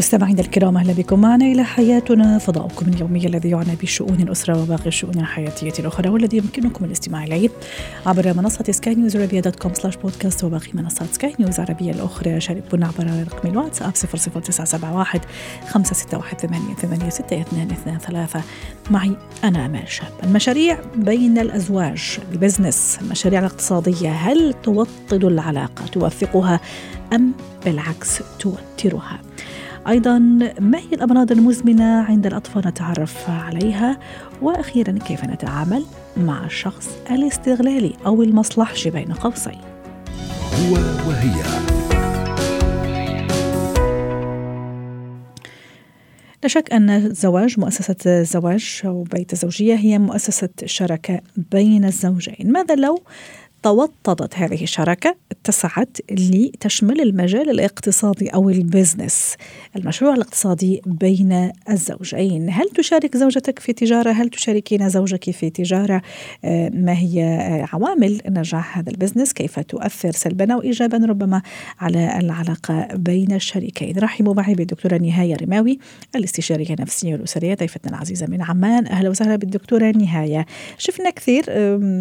مستمعينا الكرام أهلا بكم. معنا إلى حياتنا فضاؤكم اليومي الذي يعنى بشؤون الأسرة وباقي الشؤون الحياتية الأخرى والذي يمكنكم الاستماع إليه عبر منصة سكاي نيوز عربيه dot com slash podcast وباقي منصات سكاي نيوز العربيه الأخرى. شاركونا عبر رقم الواتساب 00971 561 886223 معي أنا آمال شاب. المشاريع بين الأزواج ال business المشاريع الاقتصادية هل توطد العلاقة توثقها أم بالعكس توترها؟ أيضا ما هي الأمراض المزمنة عند الأطفال نتعرف عليها؟ وأخيرا كيف نتعامل مع الشخص الاستغلالي أو المصلحجي بين قوسين؟ هو وهي. لا شك أن الزواج مؤسسة الزواج أو بيت الزوجية هي مؤسسة شراكة بين الزوجين. ماذا لو توطدت هذه الشراكة اتسعت لتشمل المجال الاقتصادي أو البزنس المشروع الاقتصادي بين الزوجين. هل تشارك زوجتك في تجارة؟ هل تشاركين زوجك في تجارة؟ آه، ما هي آه، عوامل نجاح هذا ال business؟ كيف تؤثر سلبا أو إيجابا ربما على العلاقة بين الشريكين؟ رحبوا معي بالدكتورة نهاية رماوي الاستشارية النفسية والأسرية ضيفتنا العزيزة من عمان. أهلا وسهلا بالدكتورة نهاية. شفنا كثير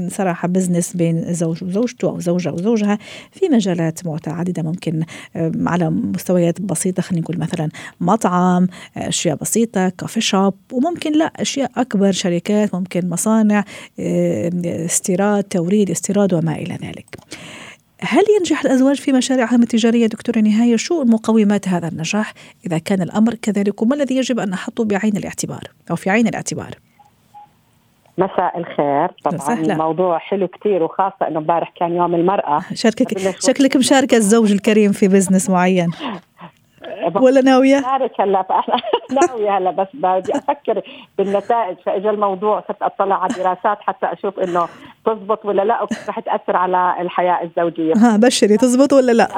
صراحة business بين الزوجين زوج وزوجته أو زوجة وزوجها في مجالات متعددة ممكن على مستويات بسيطة خلينا نقول مثلا مطعم أشياء بسيطة كافي شوب وممكن لا أشياء أكبر شركات ممكن مصانع استيراد توريد استيراد وما إلى ذلك. هل ينجح الأزواج في مشاريعهم التجارية دكتورة نهاية؟ شو مقومات هذا النجاح؟ إذا كان الأمر كذلك وما الذي يجب أن نحطه بعين الاعتبار أو في عين الاعتبار؟ مساء الخير. طبعا سهلا. الموضوع حلو كثير وخاصة إنه امبارح كان يوم المرأة. شاركك شكلك مشاركة الزوج الكريم في بزنس معين. ولا ناوية؟ شارك هلا فاحنا ناوية هلا بس بدي أفكر بالنتائج. فاجى الموضوع صرت أطلع على دراسات حتى أشوف إنه تزبط ولا لا وكيف رح تأثر على الحياة الزوجية. ها بشري. تزبط ولا لا؟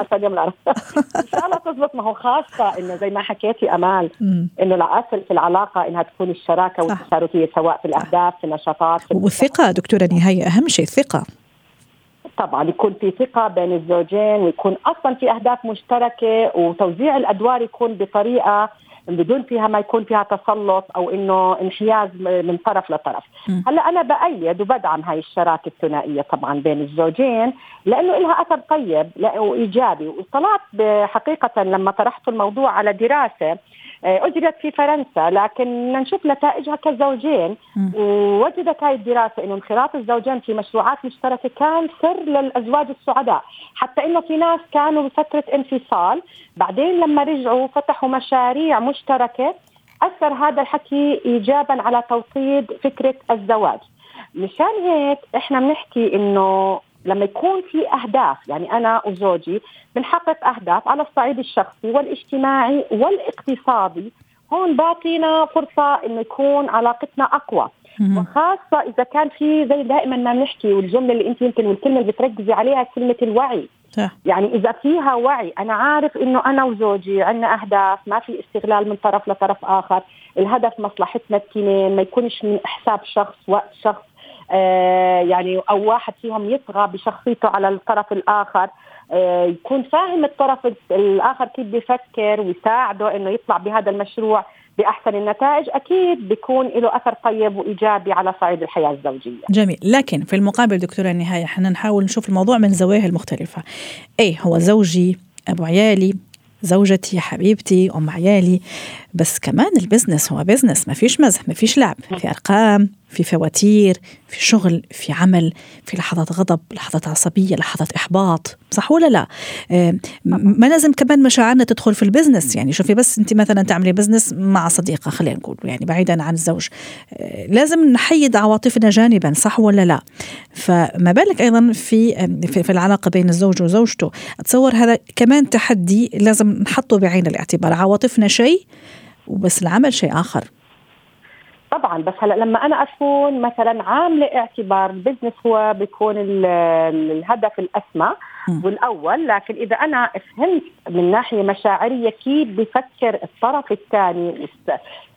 إن شاء الله تزبط. ما هو خاصة إنه زي ما حكيتي أمال إنه الاصل في العلاقة إنها تكون الشراكة والتشاركية سواء في الأهداف في النشاطات في والثقه دكتورة نهاية أهم شيء الثقه طبعا يكون في ثقة بين الزوجين ويكون أصلا في أهداف مشتركة وتوزيع الأدوار يكون بطريقة بدون فيها ما يكون فيها تسلط أو إنه انحياز من طرف لطرف. هلأ أنا بأيد وبدعم هاي الشراكة الثنائية طبعا بين الزوجين لأنه لها أثر طيب وإيجابي. وطلعت حقيقه لما طرحت الموضوع على دراسة آه، أجرت في فرنسا لكن نشوف نتائجها كزوجين. ووجدت هاي الدراسة أنه انخراط الزوجين في مشروعات مشتركة كان سر للأزواج السعداء. حتى أنه في ناس كانوا بفترة انفصال بعدين لما رجعوا فتحوا مشاريع مشتركة أثر هذا الحكي إيجابا على توطيد فكرة الزواج. مشان هيك إحنا بنحكي إنه لما يكون في أهداف يعني أنا وزوجي بنحقق أهداف على الصعيد الشخصي والاجتماعي والاقتصادي هون باقينا فرصة إنه يكون علاقتنا أقوى. وخاصة إذا كان في زي دائما ما بنحكي والجملة اللي أنت يمكن والكلمة اللي بتركزي عليها كلمة الوعي. يعني إذا فيها وعي أنا عارف إنه أنا وزوجي عندنا أهداف ما في استغلال من طرف لطرف آخر. الهدف مصلحتنا الاثنين ما يكونش من حساب شخص وقت شخص آه، يعني أو واحد فيهم يطغى بشخصيته على الطرف الآخر. آه، يكون فاهم الطرف الآخر كيف بيفكر ويساعده إنه يطلع بهذا المشروع. بأحسن النتائج أكيد بيكون له أثر طيب وإيجابي على صعيد الحياة الزوجية. جميل، لكن في المقابل دكتورة النهاية إحنا نحاول نشوف الموضوع من زواياه المختلفة. اي هو زوجي، أبو عيالي، زوجتي حبيبتي. أم عيالي. بس كمان ال business هو business ما فيش مزح ما فيش لعب. في أرقام. في فواتير في شغل في عمل في لحظات غضب لحظات عصبية لحظات إحباط صح ولا لا؟ ما لازم كمان مشاعرنا تدخل في ال business يعني شوفي بس أنت مثلا تعملي business مع صديقة خلينا نقول يعني بعيدا عن الزوج. آه، لازم نحيد عواطفنا جانبا صح ولا لا؟ فما بالك أيضا في في العلاقة بين الزوج وزوجته؟ أتصور هذا كمان تحدي لازم نحطه بعين الاعتبار. عواطفنا شيء وبس العمل شيء آخر. طبعا بس هلأ لما أنا أكون مثلا عاملة اعتبار ال business هو بيكون الهدف الأسمى والأول لكن إذا أنا فهمت من ناحية مشاعرية كيف بفكر الطرف الثاني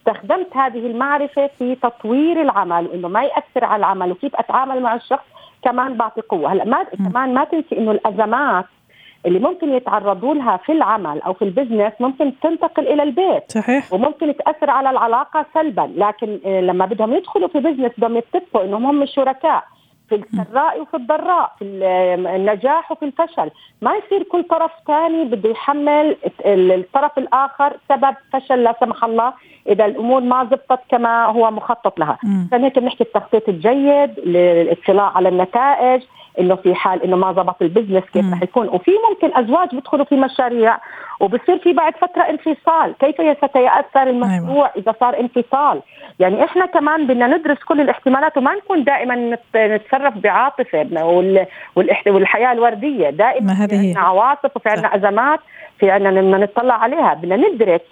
استخدمت هذه المعرفة في تطوير العمل وانه ما يأثر على العمل وكيف أتعامل مع الشخص كمان بعطي قوة. هلأ ما كمان ما تنسي إنه الأزمات اللي ممكن يتعرضوا لها في العمل أو في ال business ممكن تنتقل إلى البيت. صحيح. وممكن تاثر على العلاقة سلبا. لكن آه، لما بدهم يدخلوا في business بدهم يتفقوا إنهم هم شركاء في السراء وفي الضراء في النجاح وفي الفشل. ما يصير كل طرف ثاني بده يحمل الطرف الآخر سبب فشل لا سمح الله. إذا الأمور ما زبطت كما هو مخطط لها. عشان هيك بنحكي التخطيط الجيد الاطلاع على النتائج. إنه في حال إنه ما زبط ال business كيف رح يكون. وفي ممكن أزواج بيدخلوا في مشاريع وبصير في بعد فترة انفصال. كيف سيتاثر المشروع أيوة. إذا صار انفصال؟ يعني إحنا كمان بدنا ندرس كل الاحتمالات وما نكون دائما نتصرف بعاطفة والحياة الوردية. دائما ما هذه في عندنا عواصف وفي عندنا أزمات في عندنا بدنا نطلع عليها. بدنا ندرك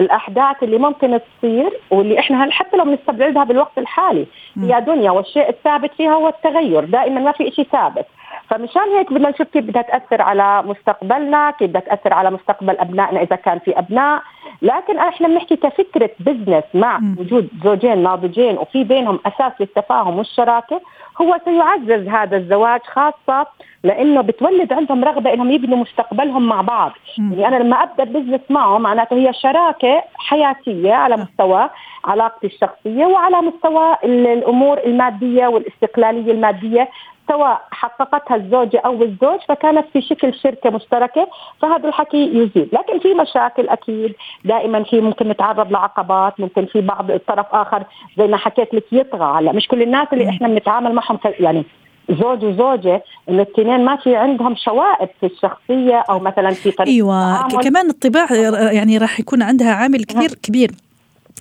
الأحداث اللي ممكن تصير واللي إحنا حتى لو بنستبعدها بالوقت الحالي هي دنيا والشيء الثابت فيها هو التغير دائما ما في شيء ثابت. فمشان هيك بدنا نشوف كيف بدها تأثر على مستقبلنا كيف بدها تأثر على مستقبل أبنائنا إذا كان في أبناء. لكن إحنا بنحكي كفكرة business مع وجود زوجين ناضجين وفي بينهم أساس للتفاهم والشراكة هو سيعزز هذا الزواج خاصة لإنه بتولد عندهم رغبة إنهم يبنوا مستقبلهم مع بعض. يعني أنا لما أبدأ business معه معناته هي شراكة حياتية على مستوى علاقتي الشخصية وعلى مستوى الأمور المادية والاستقلالية المادية سواء حققتها الزوجة أو الزوج فكانت في شكل شركة مشتركة فهذا الحكي يزيد. لكن في مشاكل أكيد. دائما في ممكن نتعرض لعقبات ممكن في بعض الطرف آخر زي ما حكيت لك يطغى. هلا مش كل الناس اللي إحنا بنتعامل معهم يعني زوج وزوجة انه الاثنين ما في عندهم شوائب في الشخصية أو مثلا في طريقة إيوه كمان الطباع يعني راح يكون عندها عامل كبير كبير.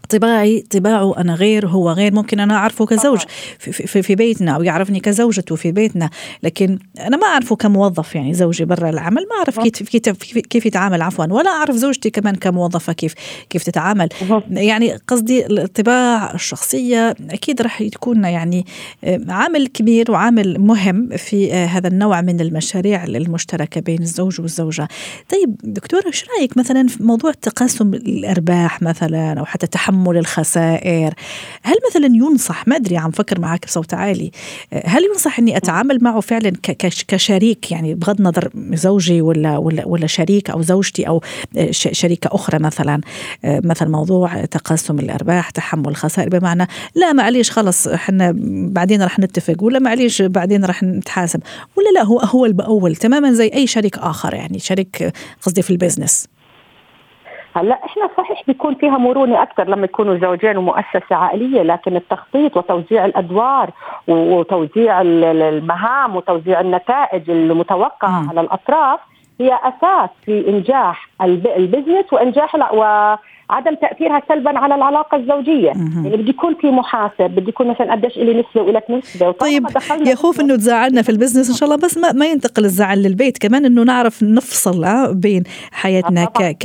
طباعي طباعه أنا غير هو غير ممكن أنا أعرفه كزوج في, في, في بيتنا أو يعرفني كزوجته في بيتنا لكن أنا ما أعرفه كموظف يعني زوجي برا العمل ما أعرف كيف كيف كيف يتعامل عفوا ولا أعرف زوجتي كمان كموظفة كيف كيف تتعامل. يعني قصدي الطباع الشخصية أكيد راح يكون يعني عامل كبير وعامل مهم في هذا النوع من المشاريع المشتركة بين الزوج والزوجة. طيب دكتورة إيش رأيك مثلا في موضوع تقاسم الأرباح مثلا أو حتى تحمل الخسائر. هل مثلا ينصح ما أدري عم فكر معك بصوت عالي. هل ينصح أني أتعامل معه فعلا كشريك يعني بغض النظر زوجي ولا, ولا, ولا شريك أو زوجتي أو شريكة أخرى مثلا؟ مثل موضوع تقاسم الأرباح تحمل الخسائر. بمعنى لا معليش خلص إحنا بعدين رح نتفق ولا معليش بعدين رح نتحاسب. ولا لا هو هو البأول تماما زي أي شريك آخر يعني شريك قصدي في البزنس. هلا إحنا صحيح بيكون فيها مرونة أكثر لما يكونوا زوجين ومؤسسة عائلية لكن التخطيط وتوزيع الأدوار وتوزيع المهام وتوزيع النتائج المتوقعة على الأطراف هي أساس في إنجاح ال business وإنجاح عدم تأثيرها سلبا على العلاقة الزوجية. يعني بده يكون في محاسب بده يكون مثلا قديش لي نسبة ولك نسبة. طيب يا خوف إنه تزعلنا في ال business إن شاء الله بس ما, ما ينتقل الزعل للبيت. كمان إنه نعرف نفصل آه، بين حياتنا ك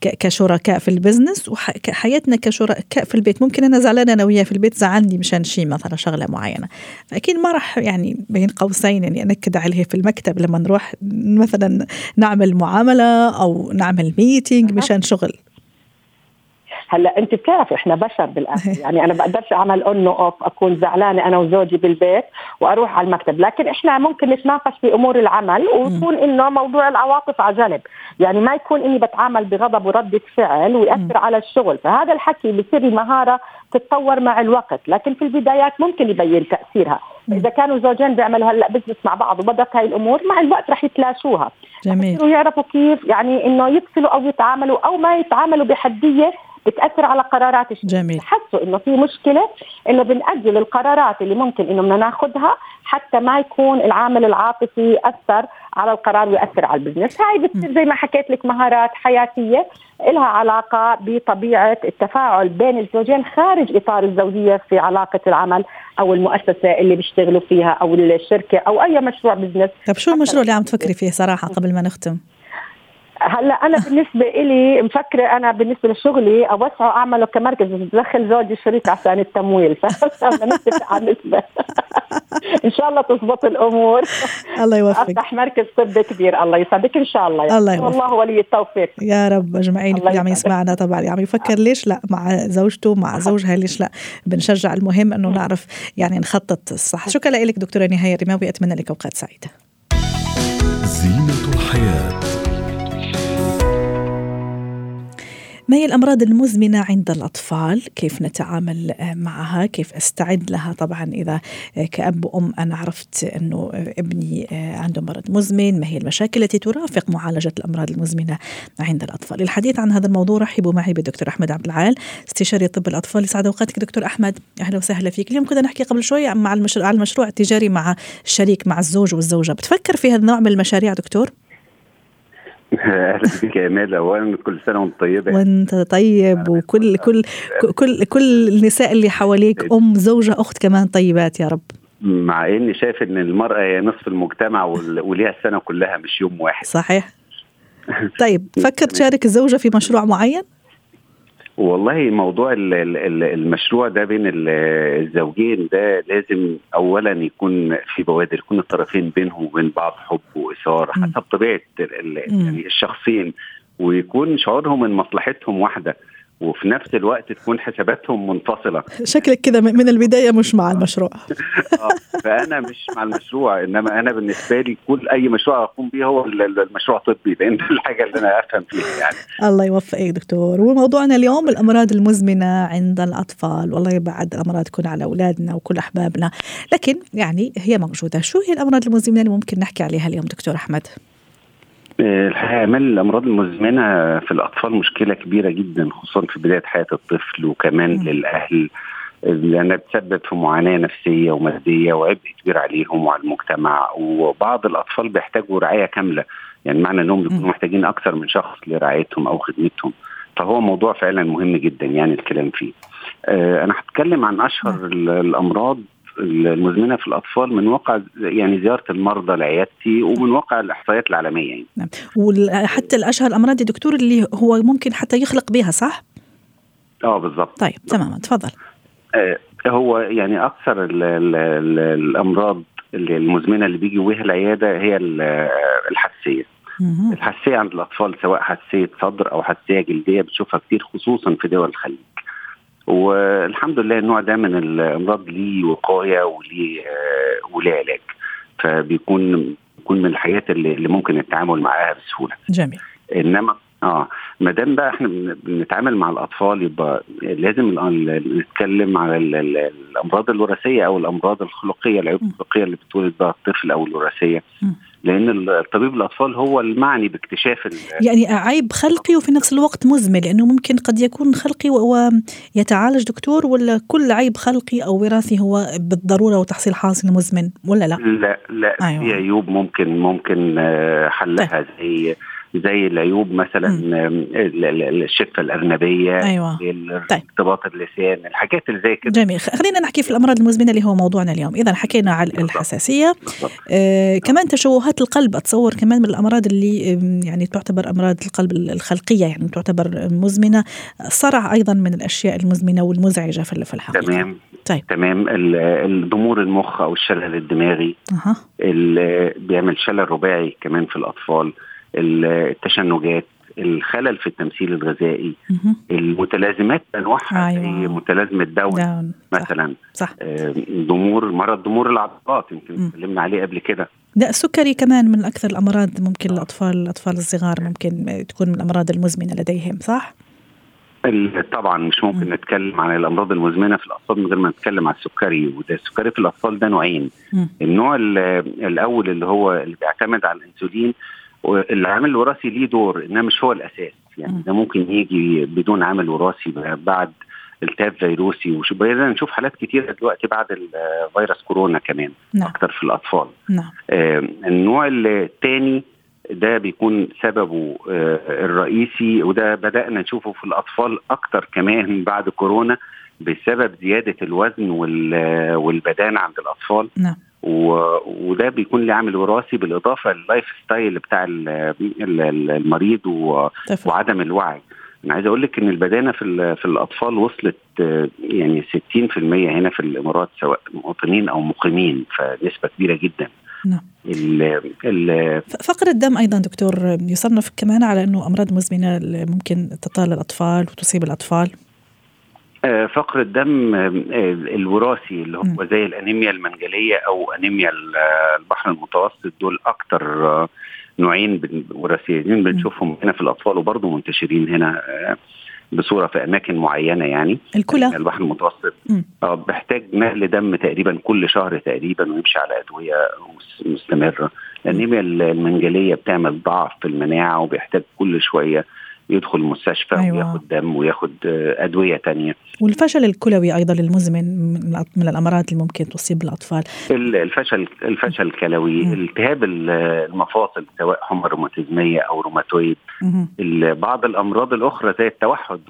ك كشركاء في ال business وحياتنا كشركاء في البيت. ممكن أنا زعلانة أنا وياه في البيت زعلني مشان شيء مثلا شغلة معينة. أكيد ما راح يعني بين قوسين يعني أنكد عليه في المكتب لما نروح مثلا نعمل معاملة أو نعمل meeting مشان شغل. هلا انت بتعرفي إحنا بشر بالاخر يعني أنا بقدرش أعمل on off أكون زعلانة أنا وزوجي بالبيت وأروح على المكتب. لكن إحنا ممكن نتناقش في أمور العمل ويكون إنه موضوع العواطف على جنب. يعني ما يكون إني بتعامل بغضب وردة فعل ويأثر على الشغل. فهذا الحكي بصير مهارة تتطور مع الوقت. لكن في البدايات ممكن يبين تأثيرها. إذا كانوا زوجين بيعملوا هلأ بزنس مع بعض وبدت هاي الأمور مع الوقت رح يتلاشوها. جميل. يعرفوا كيف يعني إنه يفصلوا أو يتعاملوا أو ما يتعاملوا بحدية بتأثر على قرارات الشركة جميل. حسوا إنه في مشكلة إنه بنأجل القرارات اللي ممكن إنه بدنا ناخذها حتى ما يكون العامل العاطفي يأثر على القرار ويأثر على ال business. هاي بتصير زي ما حكيت لك مهارات حياتية لها علاقة بطبيعة التفاعل بين الزوجين خارج إطار الزوجية في علاقة العمل أو المؤسسة اللي بيشتغلوا فيها أو الشركة أو أي مشروع business. طيب شو المشروع اللي عم تفكري فيه صراحة قبل ما نختم؟ هلا أنا بالنسبة إلي مفكرة أنا بالنسبة لشغلي أوسعه اعمله كمركز بدخل زوجي شريك عشان التمويل. على النسبة. إن شاء الله تزبط الأمور. الله يوفقك. أفتح مركز طبي كبير. الله يسعدك إن شاء الله. الله يوفقك. والله ولي التوفيق. يا رب أجمعين اللي عم. يسمعنا طبعا. عم يفكر ليش لا؟ مع زوجته مع زوجها ليش لا؟ بنشجع. المهم إنه نعرف يعني نخطط صح شكرا لك دكتورة نهاية الرماوي. أتمنى لك أوقات سعيدة. ما هي الأمراض المزمنة عند الأطفال؟ كيف نتعامل آه، معها؟ كيف أستعد لها؟ طبعا إذا آه، كأب وأم أنا عرفت أنه ابني آه، عنده مرض مزمن ما هي المشاكل التي ترافق معالجة الأمراض المزمنة عند الأطفال؟ للحديث عن هذا الموضوع رحبوا معي بالدكتور أحمد عبد العال استشاري طب الأطفال يسعد أوقاتك دكتور أحمد أهلا وسهلا فيك اليوم كنا نحكي قبل شوي مع المشروع, على المشروع التجاري مع الشريك مع الزوج والزوجة بتفكر في هذا النوع من المشاريع دكتور؟ أهلا بك يا امال اولا كل سنة وأنت طيبة. وأنت طيب وكل كل كل كل النساء اللي حواليك أم زوجة أخت كمان طيبات يا رب. مع إني شايف إن المرأة هي نصف المجتمع وليها السنة كلها مش يوم واحد. صحيح. طيب فكر تشارك الزوجة في مشروع معين؟ والله موضوع ال- ال- ال- المشروع ده بين ال- الزوجين ده لازم اولا يكون في بوادر يكون الطرفين بينهم وبين بعض حب وإثارة. حسب طبيعة. يعني الشخصين ويكون شعورهم ان مصلحتهم واحدة وفي نفس الوقت تكون حساباتهم منفصلة. شكلك كده من البداية مش مع المشروع. آه، فأنا مش مع المشروع إنما أنا بالنسبة لي كل أي مشروع أقوم به هو ال- ال- المشروع طبي لأن الحاجة اللي أنا أفهم فيها يعني. الله يوفقك دكتور. وموضوعنا اليوم الأمراض المزمنة عند الأطفال والله يبعد الأمراض تكون على أولادنا وكل أحبابنا. لكن يعني هي موجودة. شو هي الأمراض المزمنة اللي ممكن نحكي عليها اليوم دكتور أحمد؟ الحقيقة أمال الأمراض المزمنة في الأطفال مشكلة كبيرة جدا خصوصا في بداية حياة الطفل وكمان مم. للأهل. لأنها بتسبب في معاناة نفسية ومادية وعبء كبير عليهم وعلى المجتمع وبعض الأطفال بيحتاجوا رعاية كاملة. يعني معنى إنهم بيكونوا. محتاجين أكثر من شخص لرعايتهم أو خدمتهم. فهو موضوع فعلا مهم جدا يعني الكلام فيه. آه، أنا هتكلم عن أشهر ال- الأمراض المزمنة في الأطفال من واقع يعني زيارة المرضى لعيادتي ومن واقع الإحصائيات العالمية يعني. وحتى الأشهر الأمراض يا دكتور اللي هو ممكن حتى يخلق بها صح؟ آه بالظبط طيب تماما تفضل آه، هو يعني أكثر ال ال ال الأمراض اللي المزمنة اللي بيجي بيها العيادة هي ال- الحساسية. الحساسية عند الأطفال سواء حساسية صدر أو حساسية جلدية بتشوفها كتير خصوصا في دول الخليج والحمد لله النوع ده من الامراض ليه وقاية وليه آه، وليه علاج فبيكون بيكون من الحاجات اللي, اللي ممكن التعامل معاها بسهولة جميل إنما آه ما دام بقى إحنا بن- بنتعامل مع الأطفال يبقى لازم ال- نتكلم على ال- ال- الأمراض الوراثية أو الأمراض الخلقية العيوب. الخلقية اللي بتولد بها الطفل أو الوراثية م. لأن ال- طبيب الأطفال هو المعني باكتشاف يعني عيب خلقي وفي نفس الوقت مزمن لأنه ممكن قد يكون خلقي ويتعالج دكتور ولا كل عيب خلقي أو وراثي هو بالضرورة وتحصيل حاصل مزمن ولا لا؟ لا لا أيوة. في عيوب ممكن ممكن آه، حلها زي زي العيوب مثلا الشفة الارنبيه أيوه. طيب. ارتباط اللسان الحاجات اللي زي كده. جميل. خلينا نحكي في الأمراض المزمنة اللي هو موضوعنا اليوم. اذا حكينا على الحساسية. بالضبط. آه كمان تشوهات القلب أتصور كمان من الأمراض اللي يعني تعتبر أمراض القلب الخلقية يعني تعتبر مزمنة. الصرع أيضا من الأشياء المزمنة والمزعجة في الحقيقة. تمام. طيب. تمام. الضمور المخ أو الشلل الدماغي. اللي بيعمل شلل رباعي كمان في الأطفال. ال- التشنجات الخلل في التمثيل الغذائي. المتلازمات انواعها أيوة. زي متلازمه داون داون. مثلا صح آه، ضمور مرض ضمور العضلات يمكن. اتكلمنا عليه قبل كده لا السكري كمان من أكثر الأمراض ممكن الأطفال الأطفال الصغار ممكن تكون من الأمراض المزمنة لديهم صح؟ طبعا مش ممكن م. نتكلم عن الأمراض المزمنة في الأطفال من غير ما نتكلم عن السكري وده السكري في الأطفال ده نوعين. النوع ال- الأول اللي هو اللي بيعتمد على الإنسولين العامل الوراثي ليه دور انما مش هو الأساس. يعني ده ممكن يجي بدون عامل وراثي بعد التهاب فيروسي وبدأنا نشوف حالات كتيرة دلوقتي بعد الفيروس كورونا كمان نعم. أكتر في الأطفال. نعم. آه، النوع الثاني ده بيكون سببه آه، الرئيسي وده بدأنا نشوفه في الأطفال أكتر كمان بعد كورونا بسبب زيادة الوزن وال- والبدانة عند الأطفال. نعم. وده بيكون له عامل وراثي بالإضافة لل life style بتاع ال- ال- ال- المريض وعدم الوعي. أنا عايز أقول لك إن البدانة في في الأطفال وصلت يعني 60% هنا في الإمارات سواء مواطنين أو مقيمين فنسبة كبيرة جدا. نعم. ال ال ف- فقر الدم أيضا دكتور يصنف كمان على إنه أمراض مزمنة ممكن تطال الأطفال وتصيب الأطفال. فقر الدم آه، آه، الوراثي اللي. هو زي الأنيميا المنجلية أو أنيميا ال- آه، البحر المتوسط دول أكتر آه، نوعين وراثيين بنشوفهم هنا في الأطفال وبرضه منتشرين هنا آه، بصورة في أماكن معينة يعني الكلى البحر المتوسط. آه بيحتاج نقل دم تقريبا كل شهر تقريبا ويمشي على أدوية مس- مستمرة الأنيميا المنجلية بتعمل ضعف في المناعة وبيحتاج كل شوية يدخل المستشفى أيوة. وياخد دم وياخد آه، أدوية تانية. والفشل الكلوي أيضا المزمن من الأمراض اللي ممكن تصيب الأطفال. ال- الفشل الفشل الكلوي. التهاب ال- المفاصل سواء حمى روماتيزميه أو روماتويد. بعض الأمراض الأخرى زي التوحد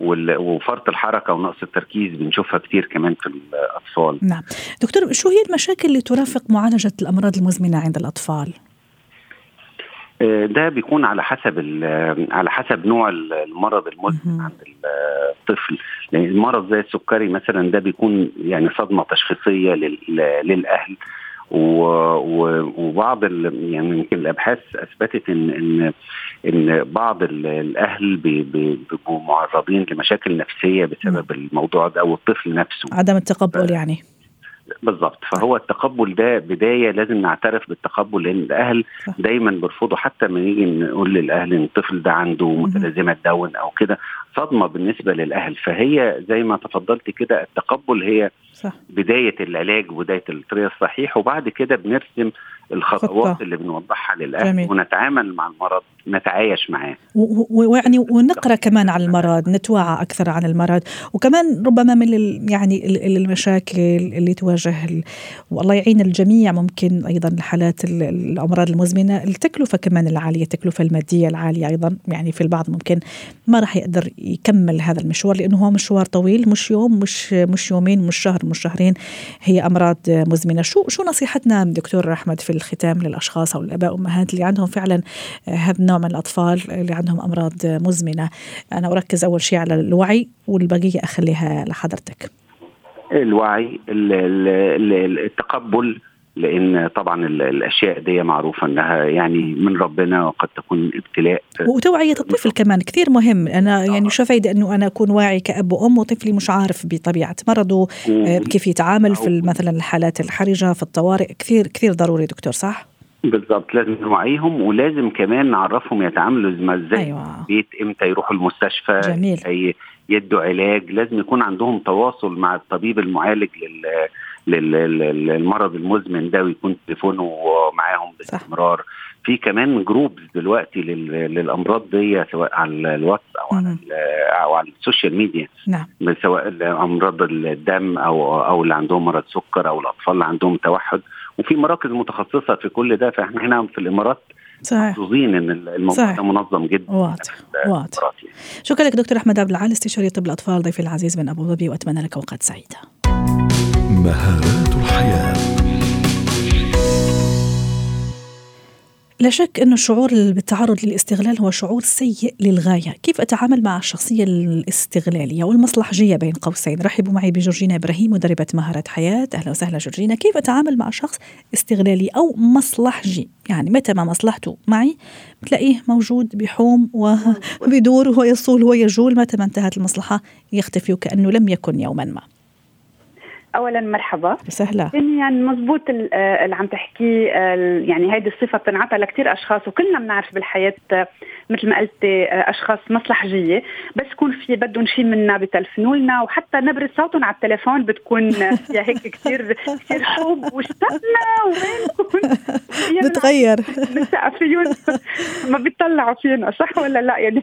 وال وفرط الحركة ونقص التركيز بنشوفها كتير كمان في الأطفال. نعم. دكتور شو هي المشاكل اللي ترافق معالجة الأمراض المزمنة عند الأطفال؟ ده بيكون على حسب ال- على حسب نوع ال- المرض المزمن. عند الطفل. لأن المرض زي السكري مثلا ده بيكون يعني صدمة تشخيصية لل- للأهل. وبعض يعني يمكن الأبحاث أثبتت إن إن إن بعض ال- الأهل بي- بي- بيبقوا معرضين لمشاكل نفسية بسبب الموضوع ده أو الطفل نفسه. عدم التقبل يعني. بالظبط. فهو التقبل ده بداية لازم نعترف بالتقبل لأن الأهل. دايما بيرفضوا حتى لما نيجي نقول للأهل إن الطفل ده عنده متلازمة داون أو كده. صدمة بالنسبة للأهل. فهي زي ما تفضلت كده التقبل هي صح. بداية العلاج وبداية الطريق الصحيح وبعد كده بنرسم الخطوات خطة. اللي بنوضحها للأهل جميل. ونتعامل مع المرض نتعايش معاه. ويعني ونقرأ كمان عن المرض نتوعى أكثر عن المرض. وكمان ربما من ال- يعني ال- ال- المشاكل اللي تواجه ال- والله يعين الجميع ممكن أيضا الحالات ال- الأمراض المزمنة التكلفة كمان العالية التكلفة المادية العالية أيضا. يعني في البعض ممكن ما راح يقدر يكمل هذا المشوار لأنه هو مشوار طويل مش يوم مش مش يومين مش شهر مش شهرين. هي أمراض مزمنة. شو شو نصيحتنا دكتور أحمد في الختام للأشخاص أو الاباء والامهات اللي عندهم فعلا هذا النوع من الأطفال اللي عندهم أمراض مزمنة. أنا أركز أول شيء على الوعي والبقية أخليها لحضرتك. الوعي ال- ال- ال- التقبل لأن طبعا ال- الأشياء دي معروفة إنها يعني من ربنا وقد تكون ابتلاء. وتوعية الطفل كمان كثير مهم. أنا يعني شو فايدة أنه أنا أكون واعي كأب وأم وطفلي مش عارف بطبيعة مرضه آه، كيف يتعامل في مثلا الحالات الحرجة في الطوارئ. كثير كثير ضروري دكتور صح؟ بالظبط لازم نوعيهم ولازم كمان نعرفهم يتعاملوا إزاي أيوة. البيت إمتى يروحوا المستشفى جميل. يدوا علاج. لازم يكون عندهم تواصل مع الطبيب المعالج لل- للمرض المزمن ده ويكون تليفونه معاهم باستمرار. في كمان groups دلوقتي لل- للأمراض دي سواء على الواتس أو على أو على ال social media. نعم. سواء امراض الدم أو أو اللي عندهم مرض سكر أو الأطفال اللي عندهم توحد. وفي مراكز متخصصة في كل ده فإحنا هنا في الإمارات صحيح. محظوظين إن الموضوع. ده منظم جدا. واضح واضح. يعني. شكرا لك دكتور أحمد عبد العال استشاري طب الأطفال ضيفي العزيز من أبو ظبي وأتمنى لك أوقات سعيدة. مهارات الحياة. لا شك أن الشعور بالتعرض للاستغلال هو شعور سيء للغاية. كيف أتعامل مع الشخصية الاستغلالية؟ والمصلحجية بين قوسين. رحبوا معي بجورجينا إبراهيم مدربة مهارات حياة. أهلا وسهلا جورجينا. كيف أتعامل مع شخص استغلالي أو مصلحجي؟ يعني متى ما مصلحته معي بتلاقيه موجود بحوم وبيدور ويصول ويجول. متى ما انتهت المصلحة يختفي وكأنه لم يكن يوما ما. اولا مرحبا. سهلة. ثانيا مزبوط ال- آه، اللي عم تحكيه آه، يعني هيدي الصفة بتنعطى لكثير أشخاص وكلنا بنعرف بالحياة آه، مثل ما قلتي آه، أشخاص مصلحجيه بس يكون في بدهم شيء منا بتلفنوا لنا وحتى نبرة صوتهم على التليفون بتكون فيها هيك كثير كثير حب واشتقنا وينكم بتغير. فيهم ما بيطلعوا فينا صح ولا لا؟ يعني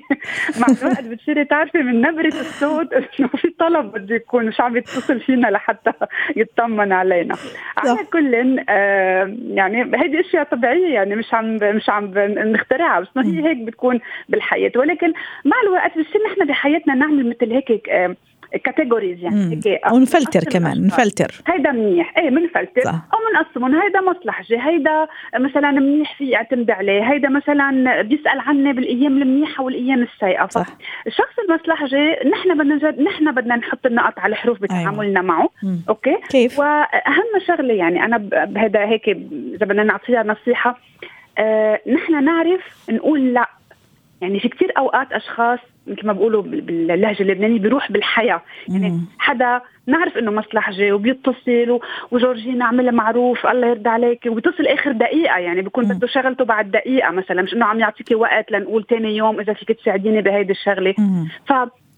مع الوقت بتصيري تعرفي من نبرة الصوت إنه في طلب بده يكون مش عم يتصل فينا لحتى يطمن علينا. على كل آه يعني هيدي أشياء طبيعية يعني مش عم مش عم نخترعها بس هي هيك بتكون بالحياة. ولكن مع الوقت بصير نحن بحياتنا نعمل مثل هيك آه كاتيجوريز يعني هيك أو نفلتر كمان نفلتر. هيدا منيح. إيه بنفلتر. أو بنقسمهم هيدا مصلحجي هيدا مثلا منيح في يعتمد عليه. هيدا مثلا بيسأل عني بالأيام المنيحة والأيام السيئة. صح. الشخص المصلحجي نحن بدنا نحن بدنا نحط النقط على الحروف بتعاملنا أيوة. معه. مم. أوكي؟ كيف؟ وأهم شغلة يعني أنا بهذا هيك إذا بدنا نعطيها نصيحة آه نحن نعرف نقول لا. يعني في كتير أوقات أشخاص مثل ما بقولوا باللهجة اللبنانية بيروح بالحياة. يعني حدا نعرف إنه مصلحجي وبيتصل وجورجينا عملها معروف الله يرضى عليك. وبيتصل آخر دقيقة يعني بيكون بده شغلته بعد دقيقة مثلا مش إنه عم يعطيكي وقت لنقول تاني يوم إذا فيك تساعديني بهيدي الشغلة. ف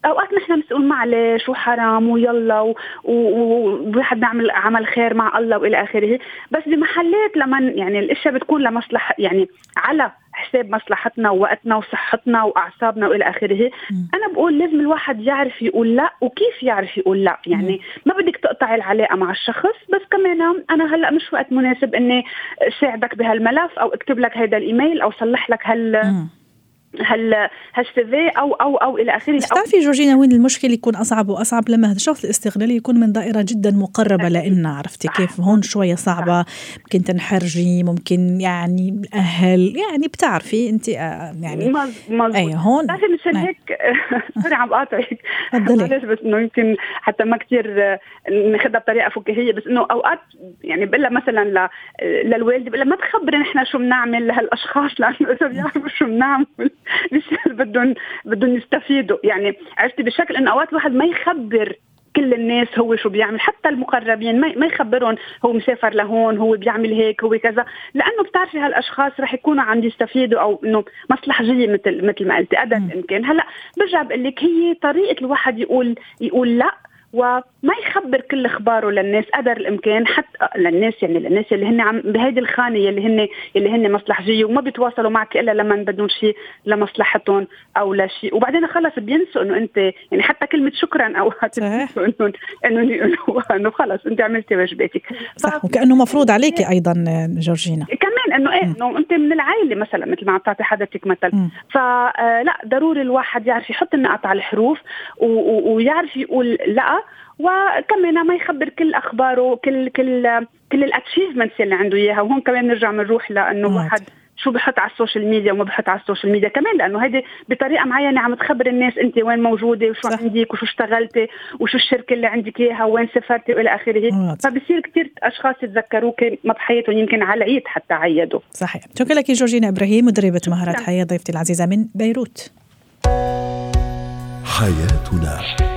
أوقات نحن مسؤول معلش وحرام ويلا وواحد نعمل عمل خير مع الله وإلى آخره. بس بمحلات لما يعني الإشياء بتكون لمصلحه يعني على حساب مصلحتنا ووقتنا وصحتنا وأعصابنا وإلى آخره. أنا بقول لازم الواحد يعرف يقول لا وكيف يعرف يقول لا. يعني ما بدك تقطعي العلاقة مع الشخص بس كمان أنا هلأ مش وقت مناسب إني ساعدك بهالملف أو اكتب لك هذا الإيميل أو صلح لك هال هال هالسيفي أو أو أو إلى آخره. بس بتعرفي جورجينا وين المشكلة يكون أصعب وأصعب؟ لما هذا الشخص الاستغلالي يكون من دائرة جدا مقربة لنا عرفتي كيف؟ هون شوية صعبة. ممكن تنحرجي ممكن يعني أهل يعني بتعرفي أنت آه، يعني مظبوط أي هون بتعرفي مشان هيك. سوري عم بقاطعك معلش بس إنه يمكن حتى ما كثير آه، ناخذها بطريقة فكاهية. بس إنه أوقات يعني بقول لها مثلا للوالدة بقول لها ما تخبري نحن شو بنعمل لهالأشخاص لأنه إذا بيعرفوا شو بنعمل. بدهم بدهم يستفيدوا. يعني عرفتي؟ بشكل إنه أوقات الواحد ما يخبر كل الناس هو شو بيعمل. حتى المقربين ما يخبرهم هو مسافر لهون هو بيعمل هيك هو كذا. لأنه بتعرفي هالأشخاص رح يكونوا عم يستفيدوا أو إنه مصلحجيه مثل مثل ما قلتي قدر الامكان هلأ برجع بقول لك هي طريقة الواحد يقول يقول لأ. وما يخبر كل اخباره للناس قدر الامكان حتى للناس يعني للناس اللي هن عم بهيدي الخانة اللي هن اللي هن مصلحجيه وما بيتواصلوا معك إلا لما بدهم شيء لمصلحتهم أو لشيء وبعدين خلص بينسوا إنه انت يعني حتى كلمة شكرا اوقات بينسوا انه إنه إنه خلص أنت عملتي واجباتك. صح وكأنه مفروض عليكي أيضا جورجينا. كمان إنه إيه إنه أنت من العائلة مثلا مثل ما عم تعطي حضرتك مثل. فلا ضروري الواحد يعرف يحط النقط على الحروف ويعرف يقول لا وكمان ما يخبر كل أخباره كل كل كل ال achievements اللي عنده إياها. وهون كمان نرجع بنروح لأنه واحد شو بحط على ال social media وما بحط على ال social media كمان لأنه هيدي بطريقة معينة عم تخبر الناس أنت وين موجودة وشو صح. عندك وشو اشتغلتي وشو الشركة اللي عندك إياها وين سافرتي وإلى آخره. فبصير كثير أشخاص يتذكروك مضحيتهم يمكن على العيد حتى عيدوا. صحيح. شكرا لك جورجينا إبراهيم مدربة مهارات حياة ضيفتي العزيزة من بيروت. حياتنا.